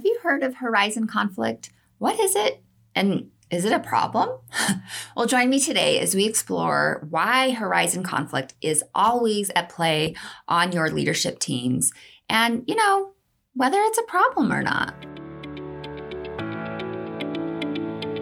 Have you heard of horizon conflict? What is it? And is it a problem? well, join me today as we explore why horizon conflict is always at play on your leadership teams and, you know, whether it's a problem or not.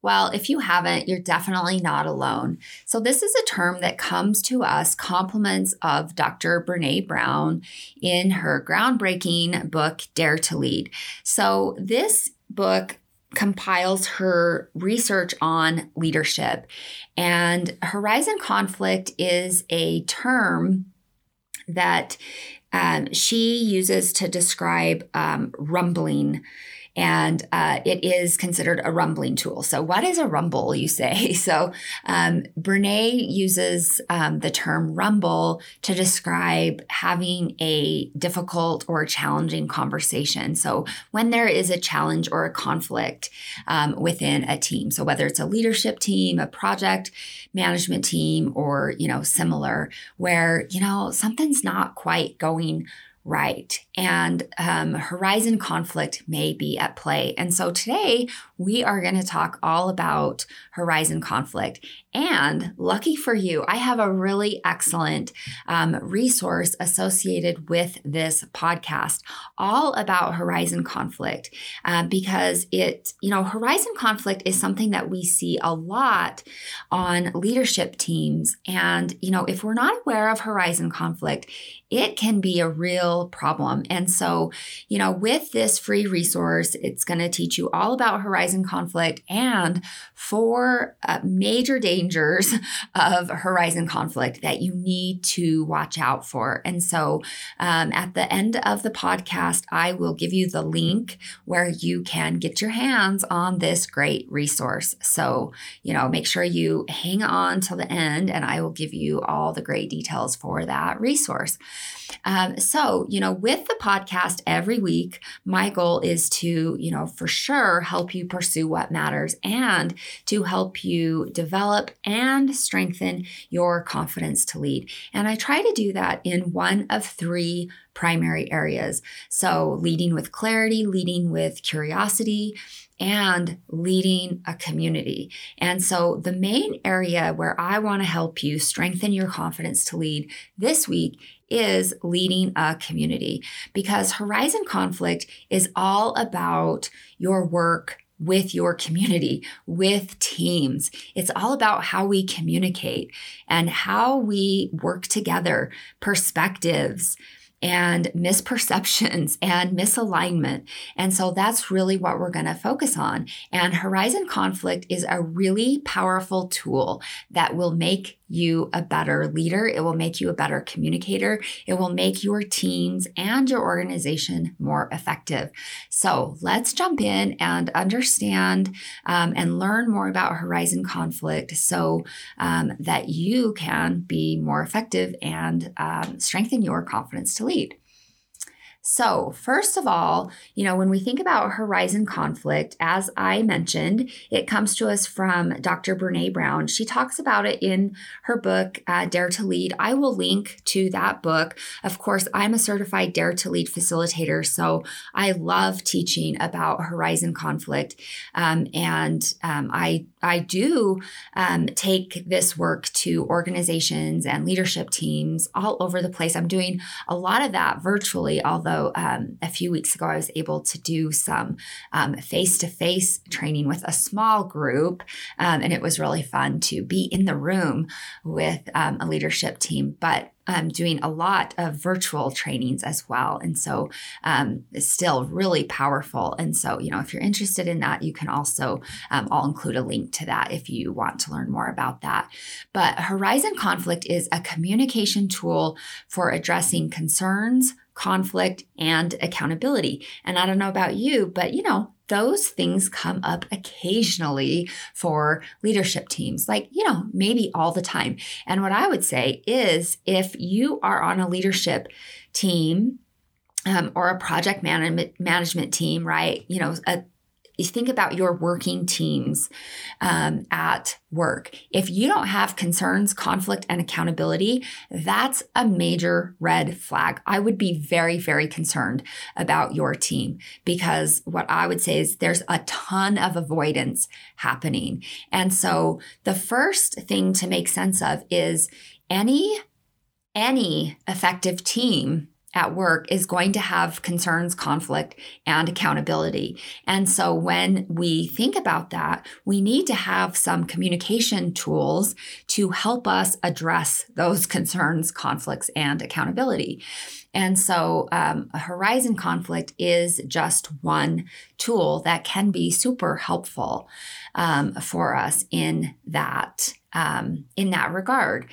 Well, if you haven't, you're definitely not alone. So, this is a term that comes to us compliments of Dr. Brene Brown in her groundbreaking book, Dare to Lead. So, this book compiles her research on leadership. And horizon conflict is a term that um, she uses to describe um, rumbling and uh, it is considered a rumbling tool. So, what is a rumble, you say? So, um, Brene uses um, the term rumble to describe having a difficult or challenging conversation. So, when there is a challenge or a conflict um, within a team, so whether it's a leadership team, a project management team, or you know similar, where you know something's not quite going right. And um, horizon conflict may be at play. And so today we are going to talk all about horizon conflict. And lucky for you, I have a really excellent um, resource associated with this podcast, all about horizon conflict, uh, because it, you know, horizon conflict is something that we see a lot on leadership teams. And, you know, if we're not aware of horizon conflict, it can be a real problem. And so, you know, with this free resource, it's going to teach you all about horizon conflict and four uh, major dangers of horizon conflict that you need to watch out for. And so, um, at the end of the podcast, I will give you the link where you can get your hands on this great resource. So, you know, make sure you hang on till the end and I will give you all the great details for that resource. Um, so, you know, with the podcast every week, my goal is to, you know, for sure help you pursue what matters and to help you develop and strengthen your confidence to lead. And I try to do that in one of three primary areas. So, leading with clarity, leading with curiosity, and leading a community. And so, the main area where I want to help you strengthen your confidence to lead this week is leading a community because Horizon Conflict is all about your work with your community, with teams. It's all about how we communicate and how we work together, perspectives, and misperceptions and misalignment. And so that's really what we're going to focus on. And horizon conflict is a really powerful tool that will make you a better leader. It will make you a better communicator. It will make your teams and your organization more effective. So let's jump in and understand um, and learn more about horizon conflict so um, that you can be more effective and um, strengthen your confidence to lead. So, first of all, you know, when we think about horizon conflict, as I mentioned, it comes to us from Dr. Brene Brown. She talks about it in her book, uh, Dare to Lead. I will link to that book. Of course, I'm a certified Dare to Lead facilitator, so I love teaching about horizon conflict. Um, and um, I I do um, take this work to organizations and leadership teams all over the place. I'm doing a lot of that virtually, although um, a few weeks ago I was able to do some face to face training with a small group. Um, and it was really fun to be in the room with um, a leadership team. But um, doing a lot of virtual trainings as well. And so um, it's still really powerful. And so, you know, if you're interested in that, you can also, um, I'll include a link to that if you want to learn more about that. But Horizon Conflict is a communication tool for addressing concerns, conflict, and accountability. And I don't know about you, but, you know, those things come up occasionally for leadership teams, like, you know, maybe all the time. And what I would say is if you are on a leadership team um, or a project management management team, right? You know, a you think about your working teams um, at work. If you don't have concerns, conflict, and accountability, that's a major red flag. I would be very, very concerned about your team because what I would say is there's a ton of avoidance happening. And so the first thing to make sense of is any any effective team at work is going to have concerns, conflict, and accountability. And so when we think about that, we need to have some communication tools to help us address those concerns, conflicts, and accountability. And so um, a horizon conflict is just one tool that can be super helpful um, for us in that um, in that regard.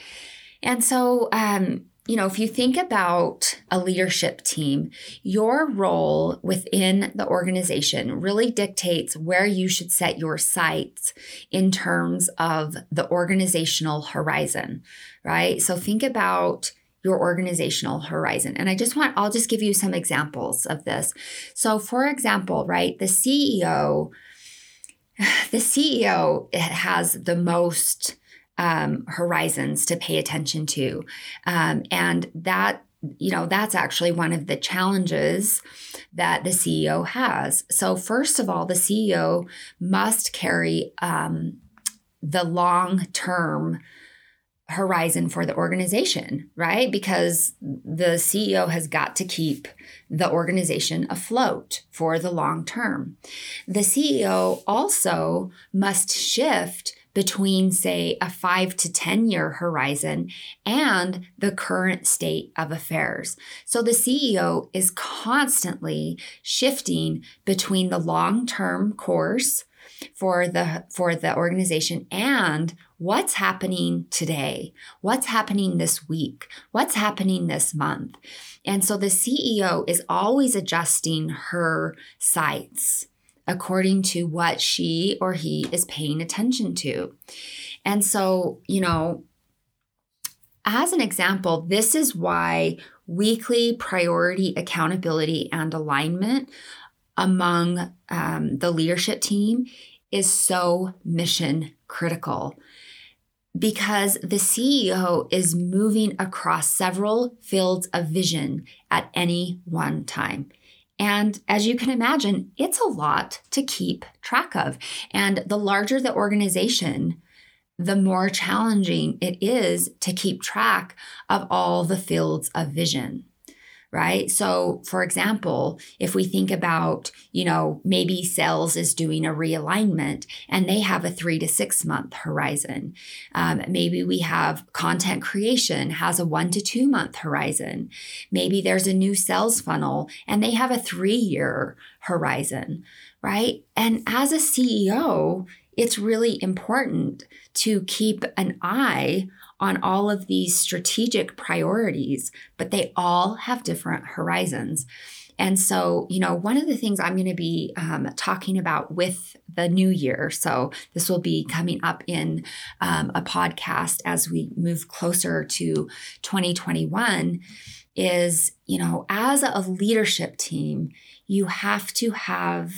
And so um, you know, if you think about a leadership team, your role within the organization really dictates where you should set your sights in terms of the organizational horizon, right? So think about your organizational horizon. And I just want, I'll just give you some examples of this. So, for example, right, the CEO, the CEO has the most um, horizons to pay attention to. Um, and that you know, that's actually one of the challenges that the CEO has. So, first of all, the CEO must carry um, the long term horizon for the organization, right? Because the CEO has got to keep the organization afloat for the long term. The CEO also must shift between, say, a five to 10 year horizon and the current state of affairs. So the CEO is constantly shifting between the long term course for the for the organization and what's happening today what's happening this week what's happening this month and so the CEO is always adjusting her sights according to what she or he is paying attention to. And so, you know, as an example, this is why weekly priority accountability and alignment among um, the leadership team is so mission critical because the CEO is moving across several fields of vision at any one time. And as you can imagine, it's a lot to keep track of. And the larger the organization, the more challenging it is to keep track of all the fields of vision right? So, for example, if we think about, you know, maybe sales is doing a realignment and they have a three to six month horizon. Um, maybe we have content creation has a one to two month horizon. Maybe there's a new sales funnel and they have a three year horizon, right? And as a CEO, it's really important to keep an eye on all of these strategic priorities, but they all have different horizons. And so, you know, one of the things I'm going to be um, talking about with the new year, so this will be coming up in um, a podcast as we move closer to 2021, is, you know, as a leadership team, you have to have,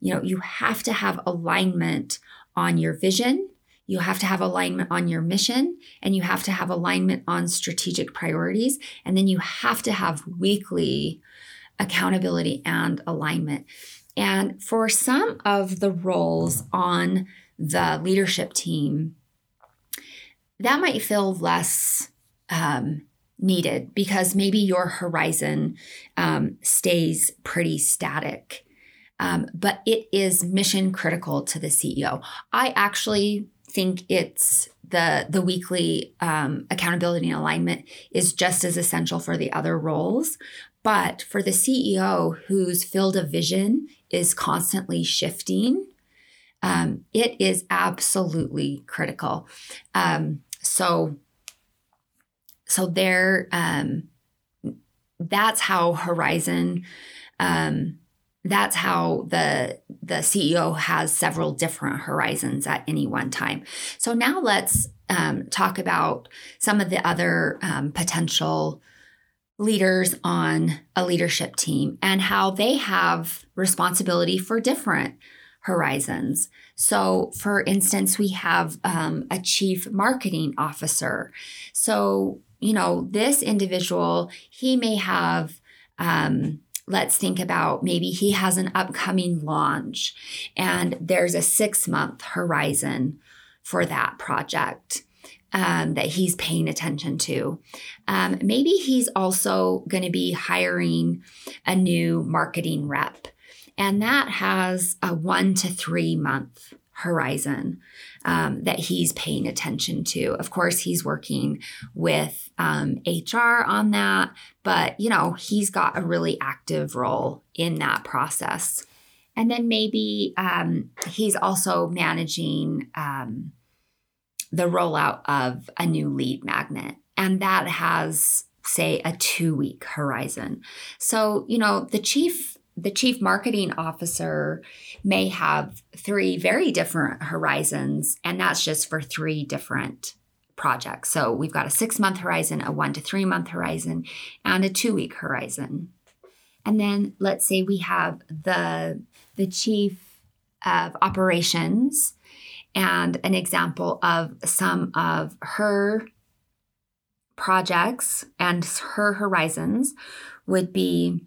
you know, you have to have alignment on your vision you have to have alignment on your mission and you have to have alignment on strategic priorities. And then you have to have weekly accountability and alignment. And for some of the roles on the leadership team, that might feel less um, needed because maybe your horizon um, stays pretty static. Um, but it is mission critical to the CEO. I actually think it's the the weekly um, accountability and alignment is just as essential for the other roles. But for the ceo whose field of vision is constantly shifting um, it is absolutely critical. Um, so so there um, that's how horizon um, that's how the the CEO has several different horizons at any one time. So now let's um, talk about some of the other um, potential leaders on a leadership team and how they have responsibility for different horizons. So, for instance, we have um, a chief marketing officer. So, you know, this individual, he may have um, let's think about maybe he has an upcoming launch and there's a six month horizon for that project. Um, that he's paying attention to. Um, maybe he's also going to be hiring a new marketing rep, and that has a one to three month horizon um, that he's paying attention to. Of course, he's working with um, HR on that, but you know, he's got a really active role in that process. And then maybe um, he's also managing um, the rollout of a new lead magnet, and that has say a two week horizon. So, you know, the chief the chief marketing officer may have three very different horizons, and that's just for three different projects. So we've got a six month horizon, a one to three month horizon, and a two week horizon. And then let's say we have the, the chief of operations and an example of some of her projects and her horizons would be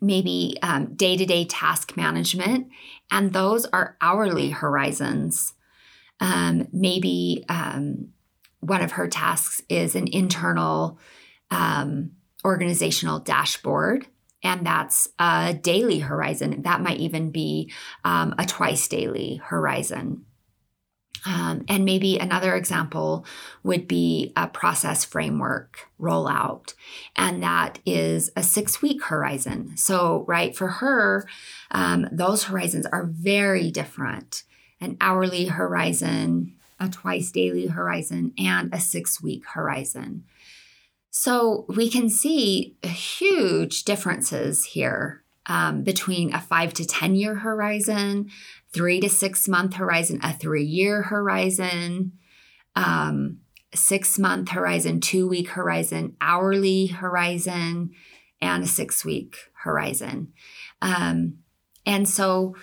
maybe day to day task management, and those are hourly horizons. Um, maybe um, one of her tasks is an internal um, organizational dashboard, and that's a daily horizon. That might even be um, a twice daily horizon. Um, and maybe another example would be a process framework rollout, and that is a six week horizon. So, right, for her, um, those horizons are very different an hourly horizon, a twice daily horizon, and a six week horizon. So, we can see huge differences here um, between a five to 10 year horizon, three to six month horizon, a three year horizon, um, six month horizon, two week horizon, hourly horizon, and a six week horizon. Um, and so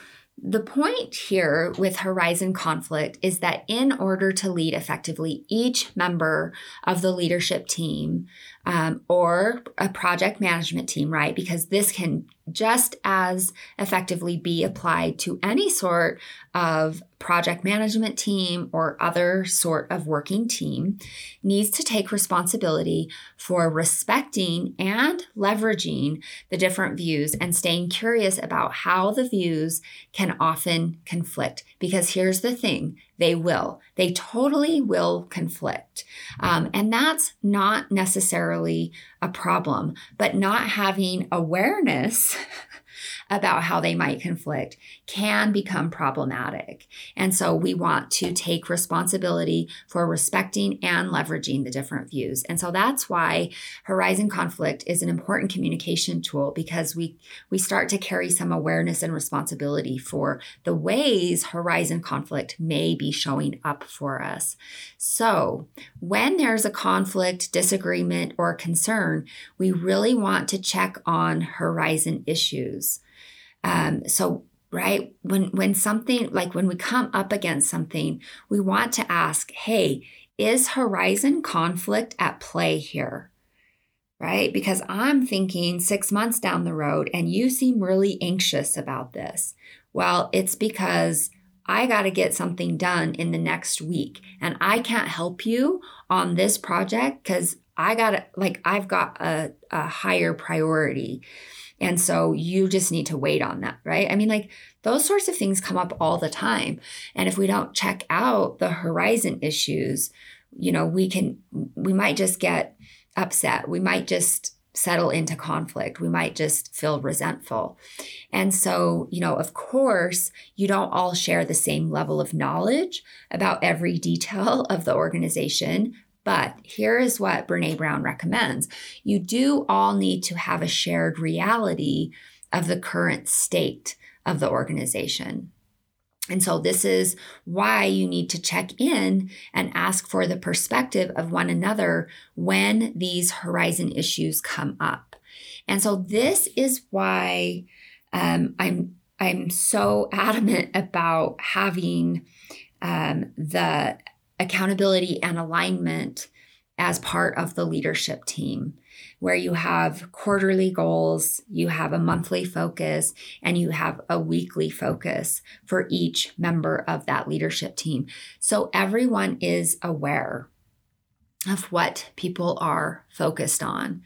the point here with horizon conflict is that in order to lead effectively, each member of the leadership team um, or a project management team, right? Because this can just as effectively be applied to any sort of project management team or other sort of working team, needs to take responsibility for respecting and leveraging the different views and staying curious about how the views can often conflict. Because here's the thing they will. They totally will conflict. Um, and that's not necessarily a problem, but not having awareness about how they might conflict can become problematic. And so we want to take responsibility for respecting and leveraging the different views. And so that's why horizon conflict is an important communication tool because we we start to carry some awareness and responsibility for the ways horizon conflict may be showing up for us. So, when there's a conflict, disagreement, or concern, we really want to check on horizon issues. Um, so right when when something like when we come up against something we want to ask hey is horizon conflict at play here? Right? Because i'm thinking 6 months down the road and you seem really anxious about this. Well it's because I got to get something done in the next week and I can't help you on this project cuz I got to like I've got a, a higher priority. And so you just need to wait on that, right? I mean, like those sorts of things come up all the time. And if we don't check out the horizon issues, you know, we can, we might just get upset. We might just settle into conflict. We might just feel resentful. And so, you know, of course, you don't all share the same level of knowledge about every detail of the organization, but here is what Brene Brown recommends you do all need to have a shared reality of the current state of the organization. And so, this is why you need to check in and ask for the perspective of one another when these horizon issues come up. And so, this is why um, I'm I'm so adamant about having um, the accountability and alignment as part of the leadership team where you have quarterly goals, you have a monthly focus, and you have a weekly focus for each member of that leadership team. So everyone is aware of what people are focused on.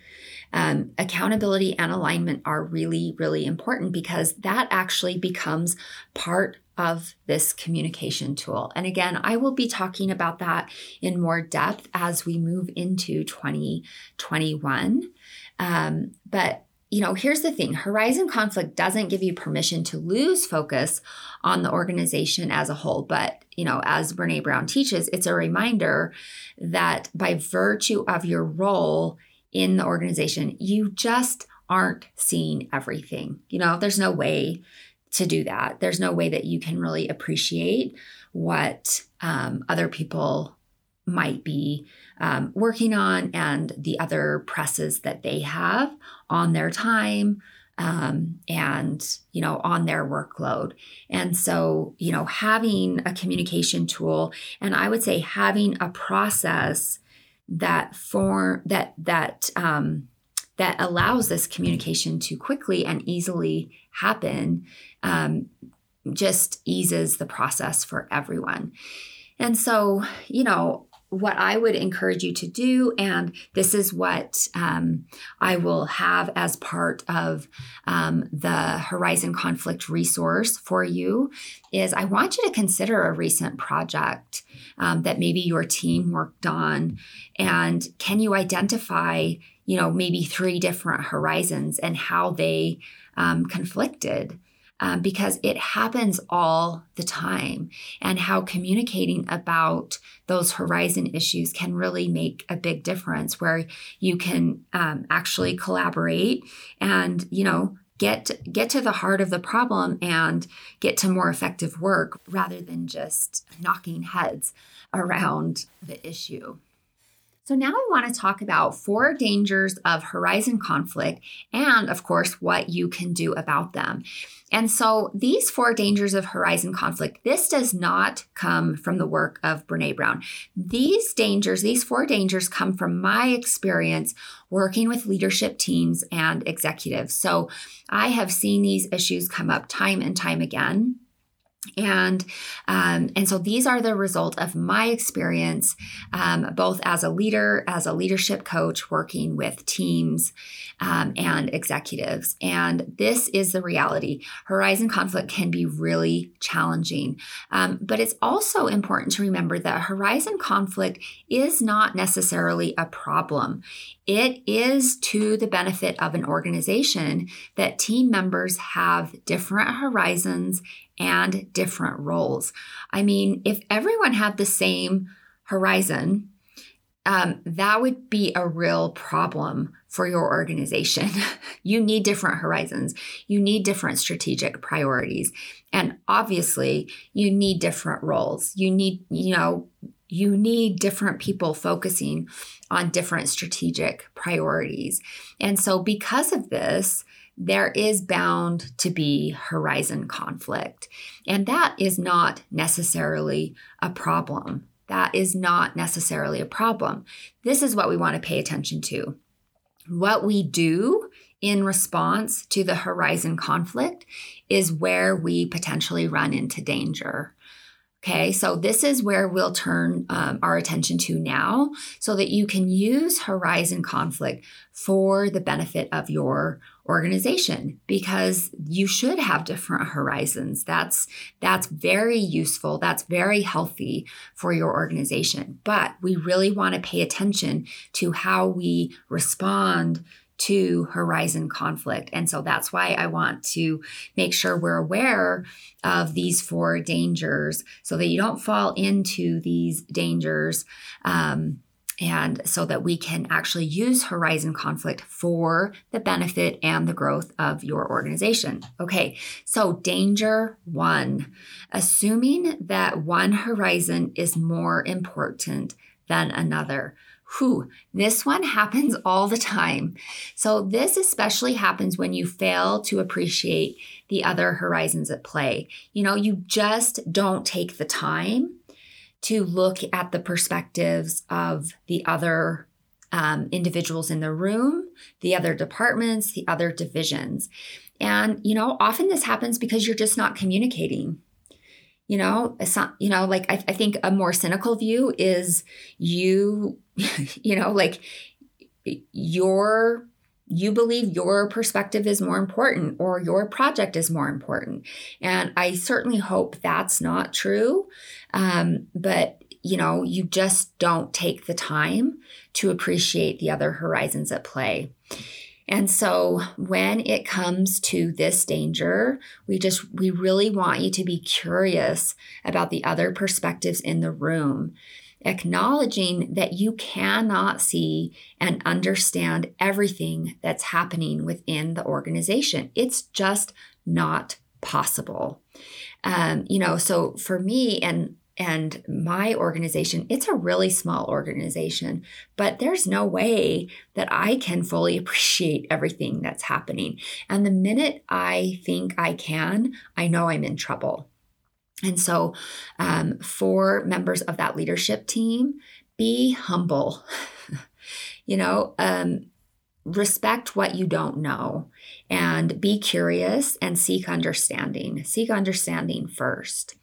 Um, accountability and alignment are really, really important because that actually becomes part of this communication tool. And again, I will be talking about that in more depth as we move into 2021. Um, but you know, here's the thing horizon conflict doesn't give you permission to lose focus on the organization as a whole. But, you know, as Brene Brown teaches, it's a reminder that by virtue of your role in the organization, you just aren't seeing everything. You know, there's no way to do that. There's no way that you can really appreciate what um, other people might be um, working on and the other presses that they have on their time um, and you know on their workload and so you know having a communication tool and i would say having a process that form that that um, that allows this communication to quickly and easily happen um, just eases the process for everyone. And so, you know, what I would encourage you to do, and this is what um, I will have as part of um, the Horizon Conflict resource for you, is I want you to consider a recent project um, that maybe your team worked on, and can you identify, you know, maybe three different horizons and how they um, conflicted? Um, because it happens all the time, and how communicating about those horizon issues can really make a big difference where you can um, actually collaborate and, you know, get get to the heart of the problem and get to more effective work rather than just knocking heads around the issue. So, now I want to talk about four dangers of horizon conflict and, of course, what you can do about them. And so, these four dangers of horizon conflict, this does not come from the work of Brene Brown. These dangers, these four dangers, come from my experience working with leadership teams and executives. So, I have seen these issues come up time and time again and um, and so these are the result of my experience um, both as a leader as a leadership coach working with teams um, and executives. And this is the reality. Horizon conflict can be really challenging. Um, but it's also important to remember that horizon conflict is not necessarily a problem it is to the benefit of an organization that team members have different horizons and different roles. I mean, if everyone had the same horizon, um, that would be a real problem for your organization. you need different horizons, you need different strategic priorities. And obviously, you need different roles. You need, you know, you need different people focusing on different strategic priorities. And so, because of this, there is bound to be horizon conflict. And that is not necessarily a problem. That is not necessarily a problem. This is what we want to pay attention to. What we do in response to the horizon conflict is where we potentially run into danger. Okay, so this is where we'll turn um, our attention to now so that you can use horizon conflict for the benefit of your organization because you should have different horizons. That's that's very useful. That's very healthy for your organization. But we really want to pay attention to how we respond to horizon conflict. And so that's why I want to make sure we're aware of these four dangers so that you don't fall into these dangers um, and so that we can actually use horizon conflict for the benefit and the growth of your organization. Okay, so danger one, assuming that one horizon is more important than another. Whew, this one happens all the time. So, this especially happens when you fail to appreciate the other horizons at play. You know, you just don't take the time to look at the perspectives of the other um, individuals in the room, the other departments, the other divisions. And, you know, often this happens because you're just not communicating. You know, you know, like I, I think a more cynical view is you, you know, like your you believe your perspective is more important or your project is more important. And I certainly hope that's not true. Um, but, you know, you just don't take the time to appreciate the other horizons at play. And so when it comes to this danger, we just, we really want you to be curious about the other perspectives in the room acknowledging that you cannot see and understand everything that's happening within the organization. It's just not possible. Um, you know, so for me and and my organization, it's a really small organization, but there's no way that I can fully appreciate everything that's happening. And the minute I think I can, I know I'm in trouble. And so, um, for members of that leadership team, be humble. you know, um, respect what you don't know and be curious and seek understanding. Seek understanding first.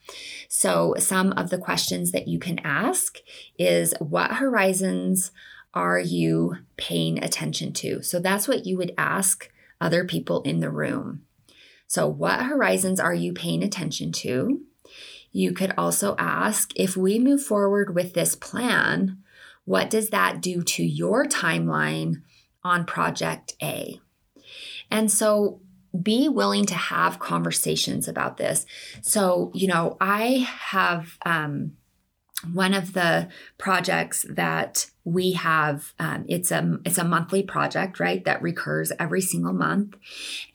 So, some of the questions that you can ask is what horizons are you paying attention to? So, that's what you would ask other people in the room. So, what horizons are you paying attention to? You could also ask if we move forward with this plan, what does that do to your timeline on project A? And so be willing to have conversations about this. So, you know, I have um, one of the projects that we have um, it's a it's a monthly project right that recurs every single month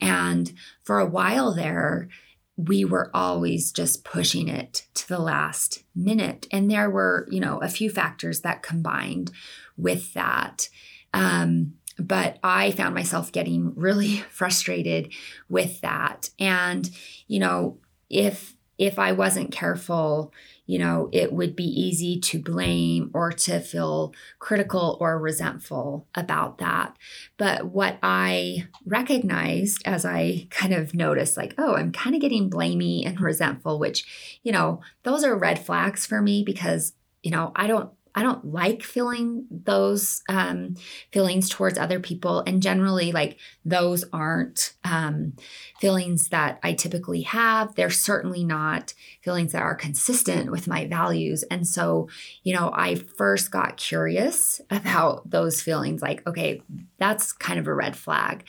and for a while there we were always just pushing it to the last minute. And there were, you know, a few factors that combined with that. Um, but I found myself getting really frustrated with that. And, you know, if if I wasn't careful, you know, it would be easy to blame or to feel critical or resentful about that. But what I recognized as I kind of noticed, like, oh, I'm kind of getting blamey and resentful, which, you know, those are red flags for me because, you know, I don't I don't like feeling those um, feelings towards other people. And generally, like those aren't um, feelings that I typically have. They're certainly not feelings that are consistent with my values. And so, you know, I first got curious about those feelings like, okay, that's kind of a red flag.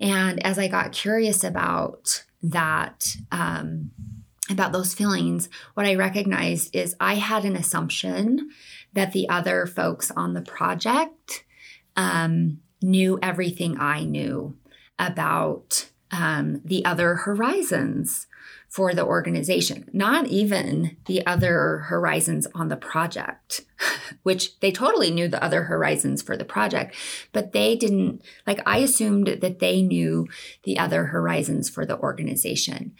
And as I got curious about that, um, about those feelings, what I recognized is I had an assumption that the other folks on the project um, knew everything I knew about um, the other horizons for the organization, not even the other horizons on the project, which they totally knew the other horizons for the project, but they didn't, like, I assumed that they knew the other horizons for the organization.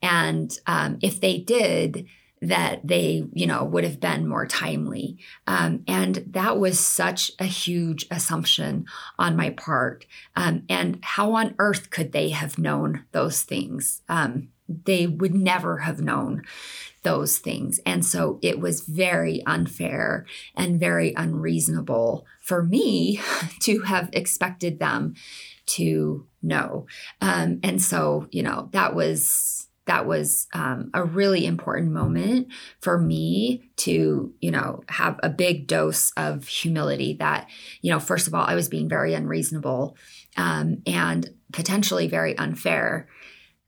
And um, if they did, that they, you know, would have been more timely. Um, and that was such a huge assumption on my part. Um, and how on earth could they have known those things? Um, they would never have known those things. And so it was very unfair and very unreasonable for me to have expected them to know. Um, and so, you know, that was that was um, a really important moment for me to you know have a big dose of humility that you know first of all i was being very unreasonable um, and potentially very unfair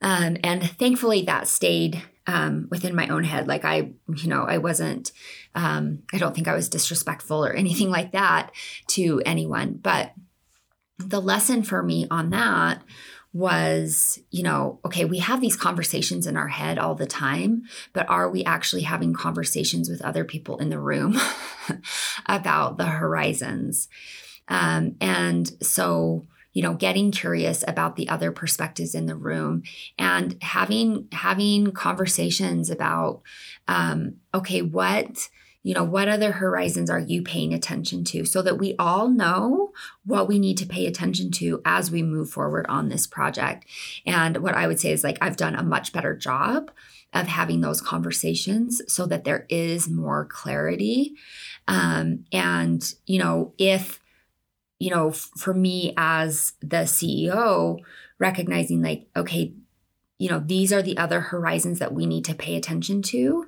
um, and thankfully that stayed um, within my own head. Like I, you know, I wasn't, um, I don't think I was disrespectful or anything like that to anyone. But the lesson for me on that was, you know, okay, we have these conversations in our head all the time, but are we actually having conversations with other people in the room about the horizons? Um, and so, you know getting curious about the other perspectives in the room and having having conversations about um, okay what you know what other horizons are you paying attention to so that we all know what we need to pay attention to as we move forward on this project? And what i would say is like i've done a much better job of having those conversations so that there is more clarity. Um, and you know if you know, f- for me as the CEO, recognizing like, okay, you know, these are the other horizons that we need to pay attention to,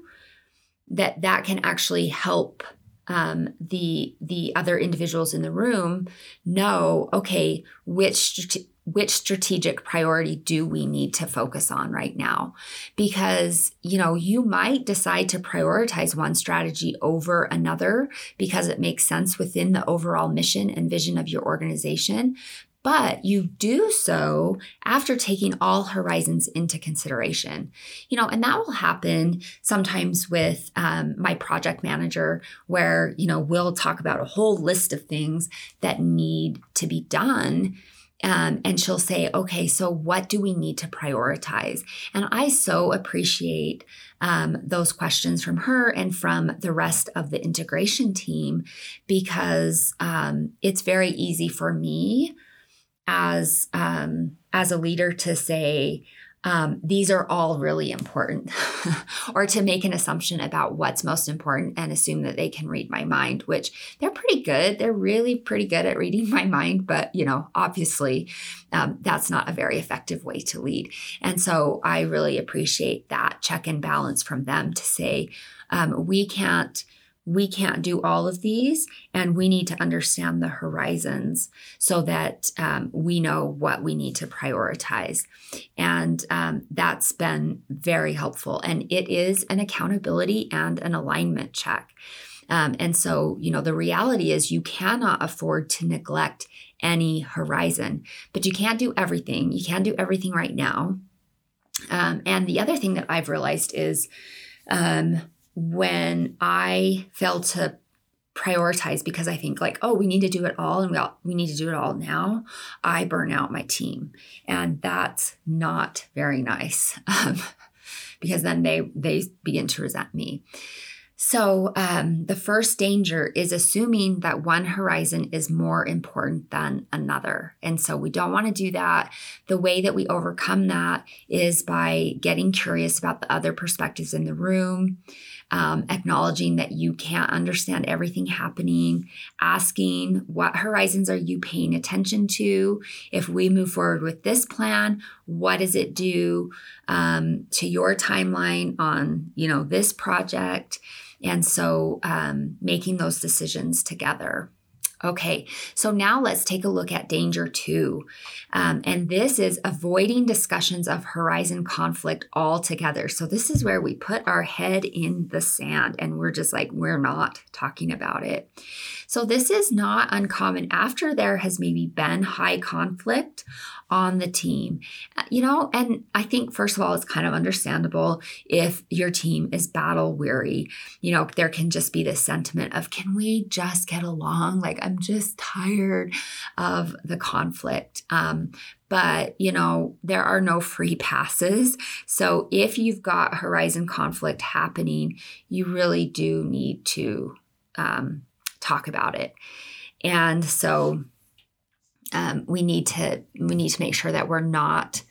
that that can actually help um, the the other individuals in the room know, okay, which which strategic priority do we need to focus on right now? Because you know you might decide to prioritize one strategy over another because it makes sense within the overall mission and vision of your organization but you do so after taking all horizons into consideration you know and that will happen sometimes with um, my project manager where you know we'll talk about a whole list of things that need to be done um, and she'll say, okay, so what do we need to prioritize? And I so appreciate um, those questions from her and from the rest of the integration team because um, it's very easy for me as um, as a leader to say, um, these are all really important, or to make an assumption about what's most important and assume that they can read my mind, which they're pretty good. They're really pretty good at reading my mind, but you know, obviously, um, that's not a very effective way to lead. And so I really appreciate that check and balance from them to say, um, we can't we can't do all of these and we need to understand the horizons so that um, we know what we need to prioritize. And um, that's been very helpful. And it is an accountability and an alignment check. Um, and so you know the reality is you cannot afford to neglect any horizon but you can't do everything. You can't do everything right now. Um, and the other thing that i've realized is um, when I fail to prioritize because I think like, oh, we need to do it all and we all, we need to do it all now, I burn out my team, and that's not very nice um, because then they they begin to resent me. So, um, the first danger is assuming that one horizon is more important than another. And so, we don't want to do that. The way that we overcome that is by getting curious about the other perspectives in the room, um, acknowledging that you can't understand everything happening, asking what horizons are you paying attention to? If we move forward with this plan, what does it do um, to your timeline on you know this project? And so um, making those decisions together. Okay, so now let's take a look at danger two. Um, and this is avoiding discussions of horizon conflict altogether. So, this is where we put our head in the sand and we're just like, we're not talking about it. So, this is not uncommon after there has maybe been high conflict on the team. Uh, you know, and I think, first of all, it's kind of understandable if your team is battle weary. You know, there can just be this sentiment of, can we just get along? Like, I'm just tired of the conflict. Um, but you know there are no free passes so if you've got horizon conflict happening you really do need to um, talk about it and so um, we need to we need to make sure that we're not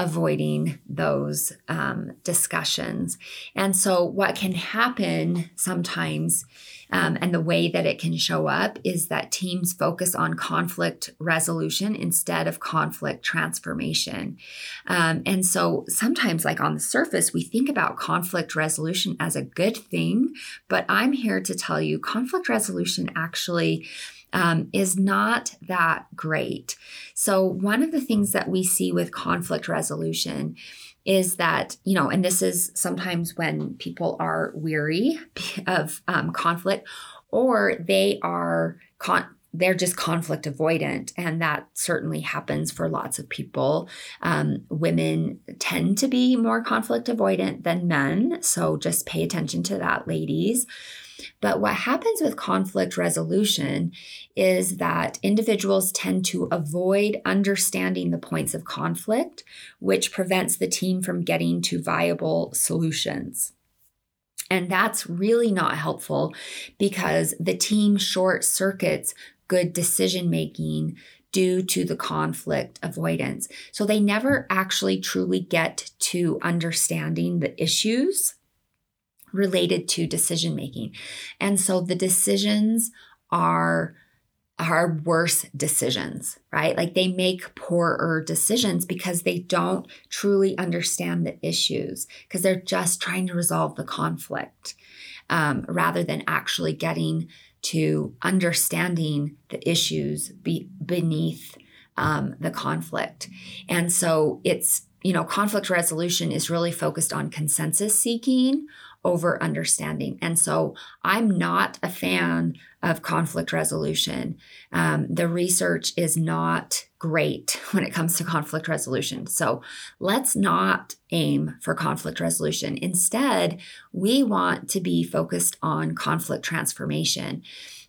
avoiding those um, discussions. And so, what can happen sometimes, um, and the way that it can show up, is that teams focus on conflict resolution instead of conflict transformation. Um, and so, sometimes, like on the surface, we think about conflict resolution as a good thing, but I'm here to tell you conflict resolution actually um, is not that great. So, one of the things that we see with conflict resolution is that, you know, and this is sometimes when people are weary of um, conflict or they are con- they're just conflict avoidant and that certainly happens for lots of people um, women tend to be more conflict avoidant than men so just pay attention to that ladies but what happens with conflict resolution is that individuals tend to avoid understanding the points of conflict, which prevents the team from getting to viable solutions. And that's really not helpful because the team short circuits good decision making due to the conflict avoidance. So they never actually truly get to understanding the issues related to decision making. And so the decisions are are worse decisions, right? Like they make poorer decisions because they don't truly understand the issues because they're just trying to resolve the conflict um, rather than actually getting to understanding the issues be- beneath um, the conflict. And so it's, you know, conflict resolution is really focused on consensus seeking over understanding. And so I'm not a fan of conflict resolution. Um, the research is not great when it comes to conflict resolution. So let's not aim for conflict resolution. Instead, we want to be focused on conflict transformation.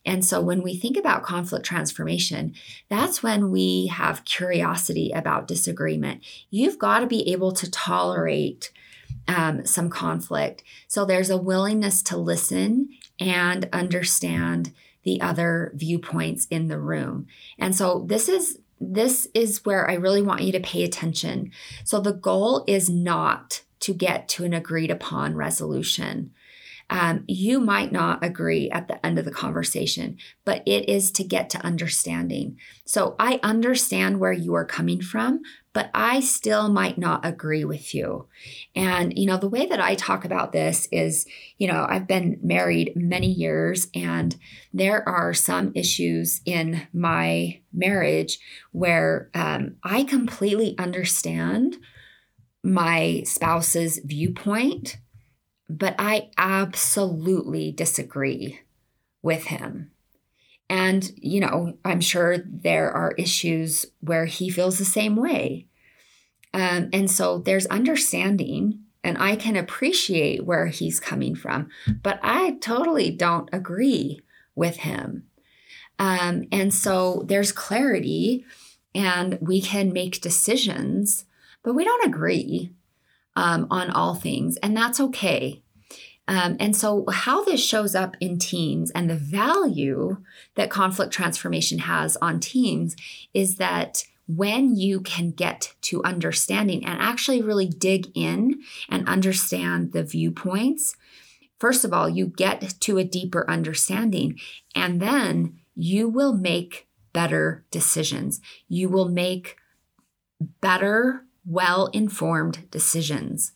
And so when we think about conflict transformation, that's when we have curiosity about disagreement. You've got to be able to tolerate um, some conflict. So there's a willingness to listen and understand the other viewpoints in the room. And so this is this is where I really want you to pay attention. So the goal is not to get to an agreed upon resolution um, you might not agree at the end of the conversation, but it is to get to understanding. So I understand where you are coming from, but I still might not agree with you. And, you know, the way that I talk about this is, you know, I've been married many years and there are some issues in my marriage where um, I completely understand my spouse's viewpoint but I absolutely disagree with him. And, you know, I'm sure there are issues where he feels the same way. Um, and so there's understanding, and I can appreciate where he's coming from, but I totally don't agree with him. Um, and so there's clarity, and we can make decisions, but we don't agree um, on all things, and that's okay. Um, and so, how this shows up in teams and the value that conflict transformation has on teams is that when you can get to understanding and actually really dig in and understand the viewpoints, first of all, you get to a deeper understanding, and then you will make better decisions. You will make better well informed decisions.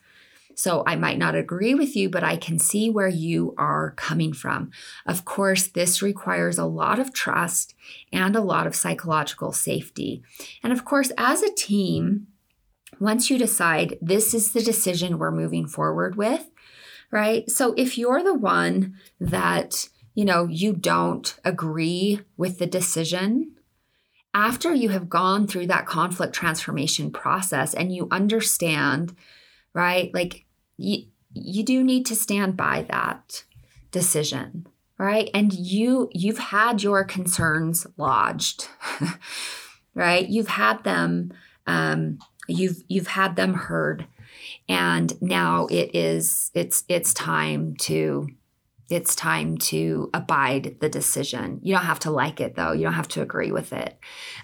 So I might not agree with you, but I can see where you are coming from. Of course, this requires a lot of trust and a lot of psychological safety. And of course, as a team, once you decide this is the decision we're moving forward with, right? So if you're the one that, you know, you don't agree with the decision, after you have gone through that conflict transformation process and you understand, right? Like you, you do need to stand by that decision, right? And you you've had your concerns lodged, right? You've had them um, you've you've had them heard and now it is it's it's time to it's time to abide the decision. You don't have to like it though. You don't have to agree with it.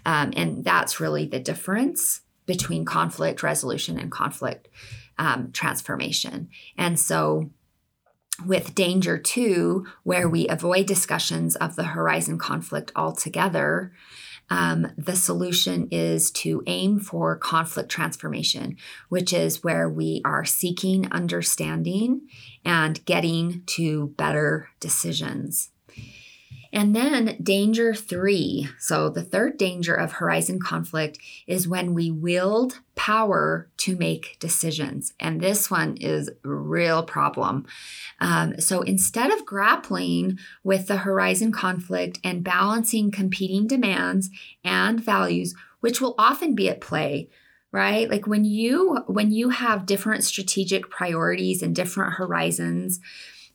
Um, and that's really the difference between conflict resolution and conflict um, transformation. And so, with danger two, where we avoid discussions of the horizon conflict altogether, um, the solution is to aim for conflict transformation, which is where we are seeking understanding and getting to better decisions. And then danger three. So, the third danger of horizon conflict is when we wield power to make decisions. And this one is a real problem. Um, so, instead of grappling with the horizon conflict and balancing competing demands and values, which will often be at play, right like when you when you have different strategic priorities and different horizons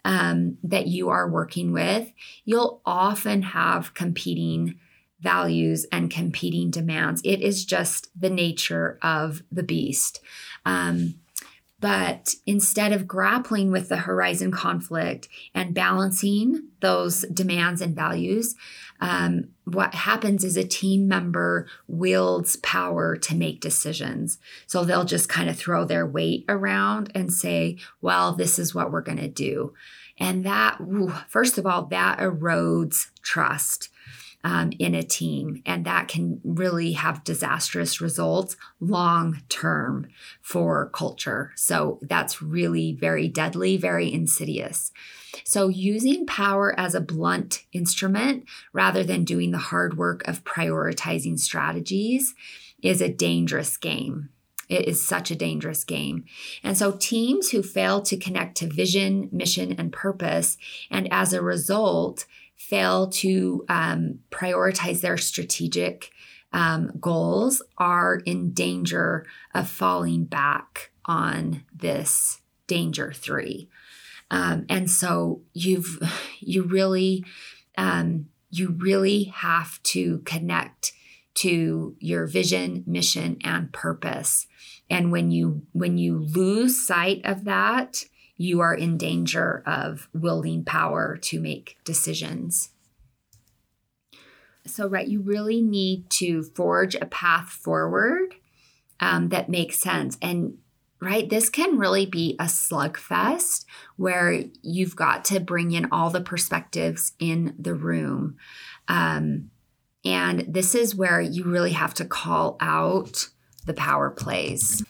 um, that you are working with, you'll often have competing values and competing demands. It is just the nature of the beast. Um, but instead of grappling with the horizon conflict and balancing those demands and values, um, what happens is a team member wields power to make decisions. So they'll just kind of throw their weight around and say, well, this is what we're going to do. And that, first of all, that erodes trust um, in a team. And that can really have disastrous results long term for culture. So that's really very deadly, very insidious. So, using power as a blunt instrument rather than doing the hard work of prioritizing strategies is a dangerous game. It is such a dangerous game. And so, teams who fail to connect to vision, mission, and purpose, and as a result, fail to um, prioritize their strategic um, goals are in danger of falling back on this danger three. Um, and so you've you really um, you really have to connect to your vision, mission, and purpose. And when you when you lose sight of that, you are in danger of wielding power to make decisions. So, right, you really need to forge a path forward um, that makes sense. And, right, this can really be a slugfest where you've got to bring in all the perspectives in the room. Um, and this is where you really have to call out the power plays.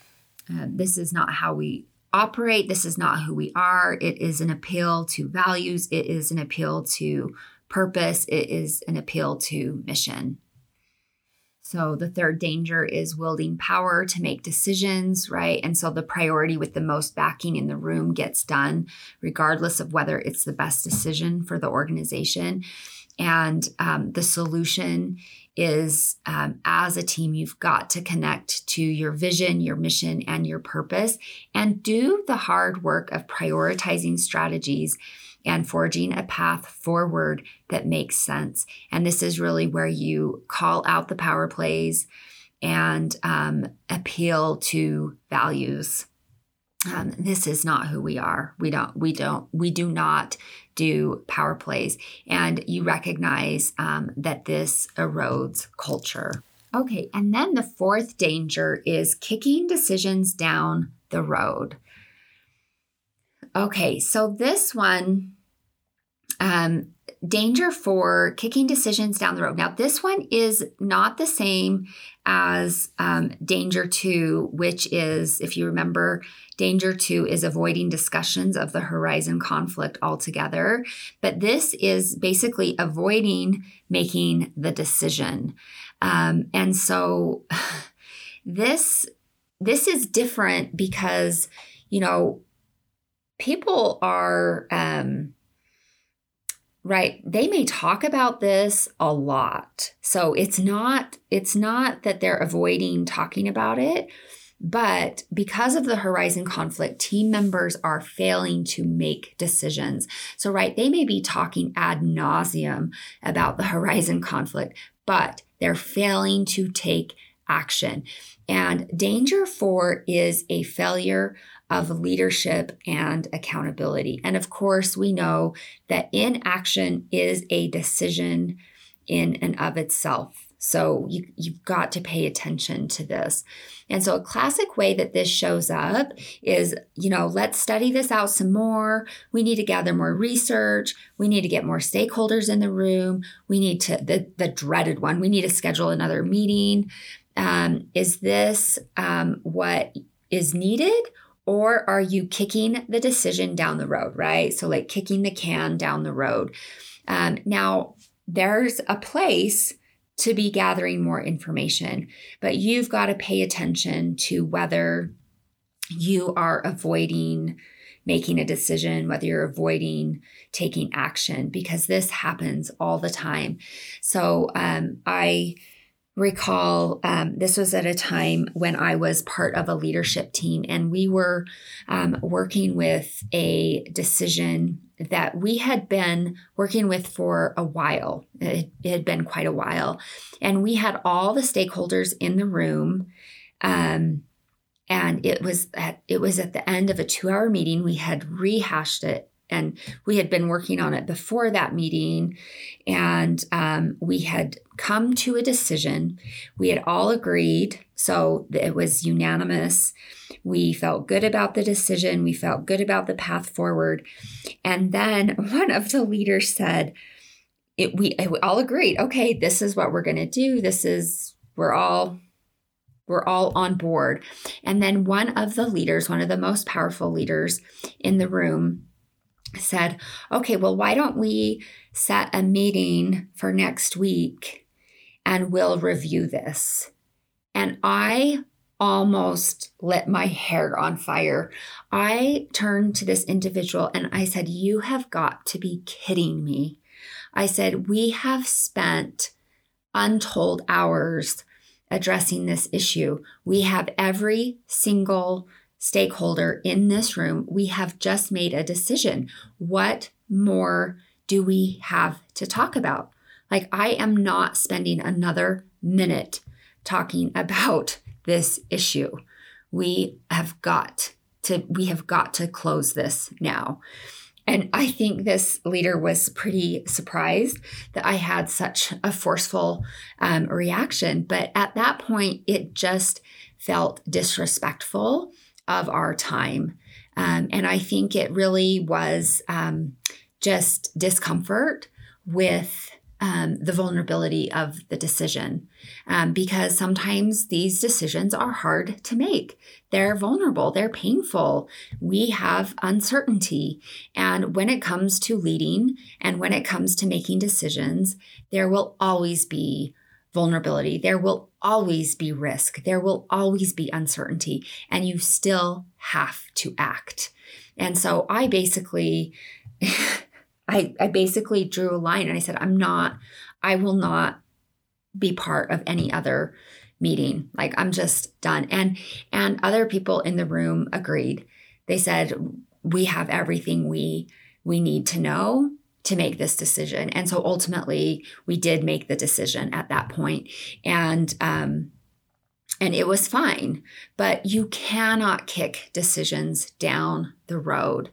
Uh, this is not how we operate. This is not who we are. It is an appeal to values, it is an appeal to purpose, it is an appeal to mission. So, the third danger is wielding power to make decisions, right? And so, the priority with the most backing in the room gets done, regardless of whether it's the best decision for the organization. And um, the solution is um, as a team, you've got to connect to your vision, your mission, and your purpose, and do the hard work of prioritizing strategies and forging a path forward that makes sense. And this is really where you call out the power plays and um, appeal to values. Um, this is not who we are. We don't. We don't. We do not do power plays, and you recognize um, that this erodes culture. Okay, and then the fourth danger is kicking decisions down the road. Okay, so this one um, danger for kicking decisions down the road. Now, this one is not the same as um, danger two, which is, if you remember, danger two is avoiding discussions of the horizon conflict altogether. But this is basically avoiding making the decision. Um, and so this this is different because you know people are um, right they may talk about this a lot. So it's not it's not that they're avoiding talking about it but because of the horizon conflict team members are failing to make decisions. So right they may be talking ad nauseum about the horizon conflict but they're failing to take action. And danger four is a failure of leadership and accountability. And of course, we know that inaction is a decision in and of itself. So you, you've got to pay attention to this. And so a classic way that this shows up is, you know, let's study this out some more. We need to gather more research. We need to get more stakeholders in the room. We need to, the, the dreaded one, we need to schedule another meeting. Um, is this um, what is needed? Or are you kicking the decision down the road, right? So, like kicking the can down the road. Um, now, there's a place to be gathering more information, but you've got to pay attention to whether you are avoiding making a decision, whether you're avoiding taking action, because this happens all the time. So um, I recall um, this was at a time when I was part of a leadership team, and we were um, working with a decision that we had been working with for a while. It, had been quite a while. And we had all the stakeholders in the room. Um, and it was at it was at the end of a two hour meeting. We had rehashed it and we had been working on it before that meeting. And um, we had come to a decision. We had all agreed. So it was unanimous. We felt good about the decision. We felt good about the path forward. And then one of the leaders said it, we, we all agreed. Okay this is what we're going to do. This is we're all we're all on board. And then one of the leaders one of the most powerful leaders in the room said, okay, well, why don't we set a meeting for next week and we'll review this? And I almost lit my hair on fire. I turned to this individual and I said, You have got to be kidding me. I said, We have spent untold hours addressing this issue. We have every single stakeholder in this room, we have just made a decision. What more do we have to talk about? Like, I am not spending another minute talking about this issue. We have got to, we have got to close this now. And I think this leader was pretty surprised that I had such a forceful um, reaction. But at that point, it just felt disrespectful of our time. Um, and I think it really was um, just discomfort with um, the vulnerability of the decision um, because sometimes these decisions are hard to make. They're vulnerable, they're painful. We have uncertainty. And when it comes to leading and when it comes to making decisions, there will always be vulnerability. There will always be risk. There will always be uncertainty, and you still have to act. And so I basically, I, I basically drew a line and I said, I'm not, I will not be part of any other meeting. Like I'm just done. And and other people in the room agreed. They said, we have everything we we need to know to make this decision. And so ultimately, we did make the decision at that point, and um, and it was fine. But you cannot kick decisions down the road.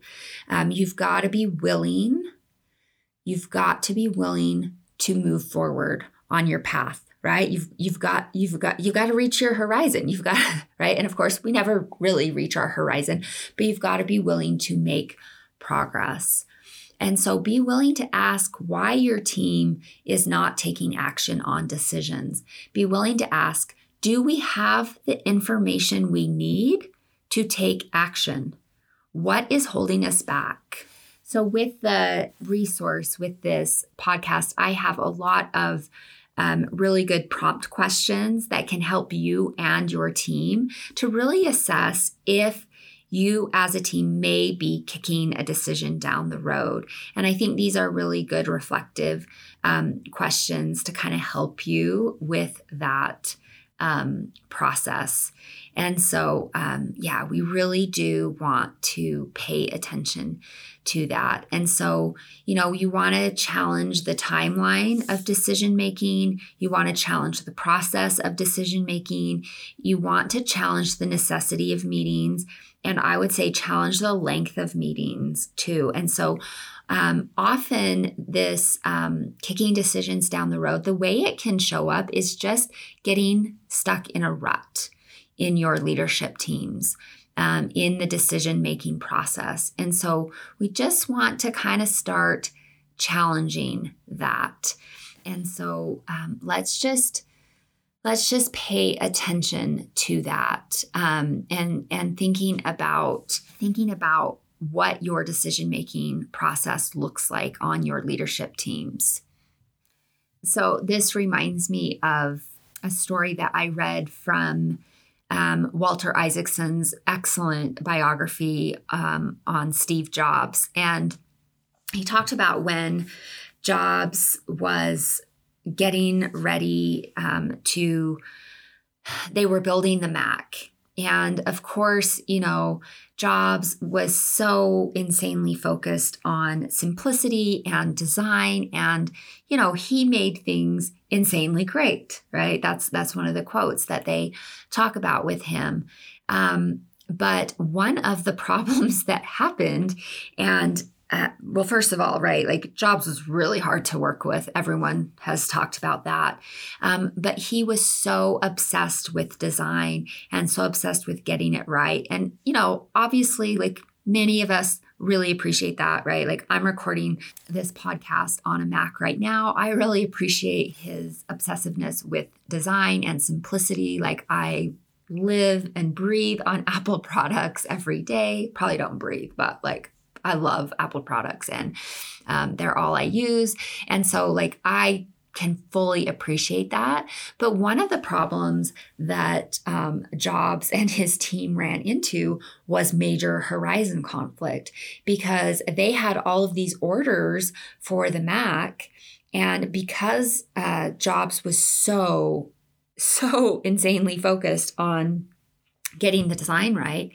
Um, you've got to be willing. You've got to be willing to move forward on your path right you've you've got you've got you've got to reach your horizon you've got right and of course we never really reach our horizon but you've got to be willing to make progress and so be willing to ask why your team is not taking action on decisions. Be willing to ask, do we have the information we need to take action? What is holding us back? So, with the resource, with this podcast, I have a lot of um, really good prompt questions that can help you and your team to really assess if you as a team may be kicking a decision down the road. And I think these are really good reflective um, questions to kind of help you with that um, process. And so, um, yeah, we really do want to pay attention to that. And so, you know, you want to challenge the timeline of decision making, you want to challenge the process of decision making, you want to challenge the necessity of meetings and I would say challenge the length of meetings too. And so um, often this um, kicking decisions down the road, the way it can show up is just getting stuck in a rut in your leadership teams. Um, in the decision making process. And so we just want to kind of start challenging that. And so um, let's just let's just pay attention to that um, and and thinking about thinking about what your decision making process looks like on your leadership teams So this reminds me of a story that I read from um, Walter Isaacson's excellent biography um, on Steve Jobs. And he talked about when Jobs was getting ready um, to, they were building the Mac. And of course, you know, Jobs was so insanely focused on simplicity and design and you know, he made things insanely great, right? That's that's one of the quotes that they talk about with him. Um, but one of the problems that happened and uh, well, first of all, right, like Jobs was really hard to work with. Everyone has talked about that. Um, but he was so obsessed with design and so obsessed with getting it right. And, you know, obviously, like many of us really appreciate that, right? Like I'm recording this podcast on a Mac right now. I really appreciate his obsessiveness with design and simplicity. Like I live and breathe on Apple products every day. Probably don't breathe, but like I love Apple products and um, they're all I use. And so, like, I can fully appreciate that. But one of the problems that um, Jobs and his team ran into was major horizon conflict because they had all of these orders for the Mac. And because uh, Jobs was so, so insanely focused on getting the design right,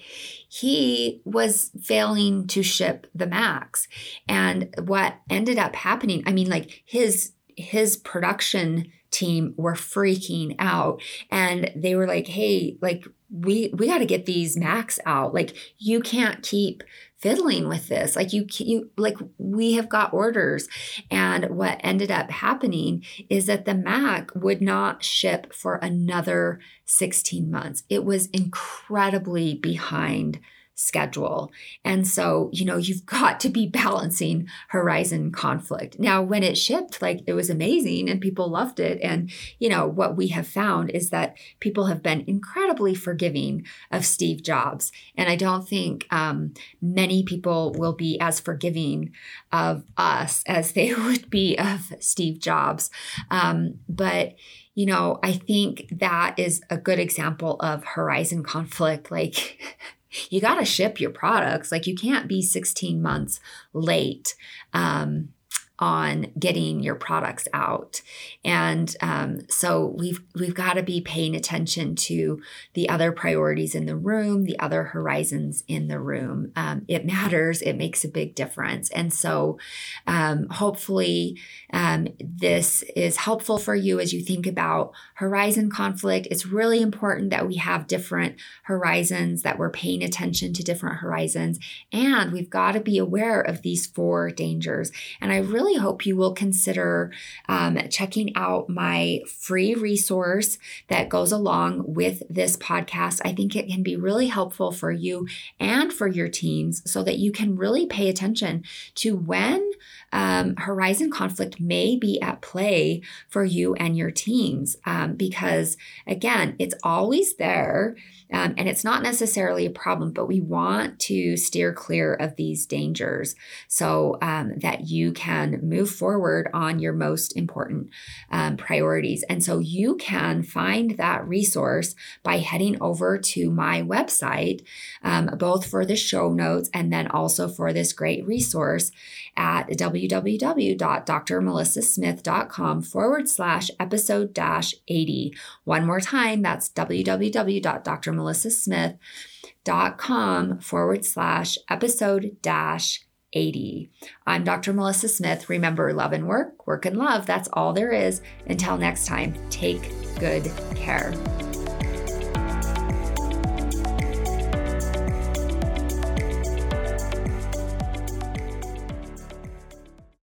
he was failing to ship the Macs. And what ended up happening, I mean, like his his production team were freaking out and they were like, hey, like we we got to get these Macs out. Like you can't keep fiddling with this. Like you you like we have got orders. And what ended up happening is that the Mac would not ship for another 16 months. It was incredibly behind schedule. And so, you know, you've got to be balancing horizon conflict. Now, when it shipped, like it was amazing and people loved it. And, you know, what we have found is that people have been incredibly forgiving of Steve Jobs. And I don't think um, many people will be as forgiving of us as they would be of Steve Jobs. Um, but, you know, I think that is a good example of horizon conflict. Like, you got to ship your products. Like you can't be 16 months late. Um, on getting your products out. And um, so we've we've got to be paying attention to the other priorities in the room the other horizons in the room. Um, it matters it makes a big difference. And so um, hopefully um, this is helpful for you as you think about horizon conflict. It's really important that we have different horizons that we're paying attention to different horizons and we've got to be aware of these four dangers. And i really really hope you will consider um, checking out my free resource that goes along with this podcast. I think it can be really helpful for you and for your teams so that you can really pay attention to when um, horizon conflict may be at play for you and your teams. Um, because again, it's always there. Um, and it's not necessarily a problem, but we want to steer clear of these dangers so um, that you can move forward on your most important um, priorities. And so you can find that resource by heading over to my website, um, both for the show notes and then also for this great resource at www.drmelissasmith.com forward slash episode dash 80. One more time, that's www.drmelissasmith.com forward slash episode dash 80. I'm Dr. Melissa Smith. Remember, love and work, work and love. That's all there is. Until next time, take good care.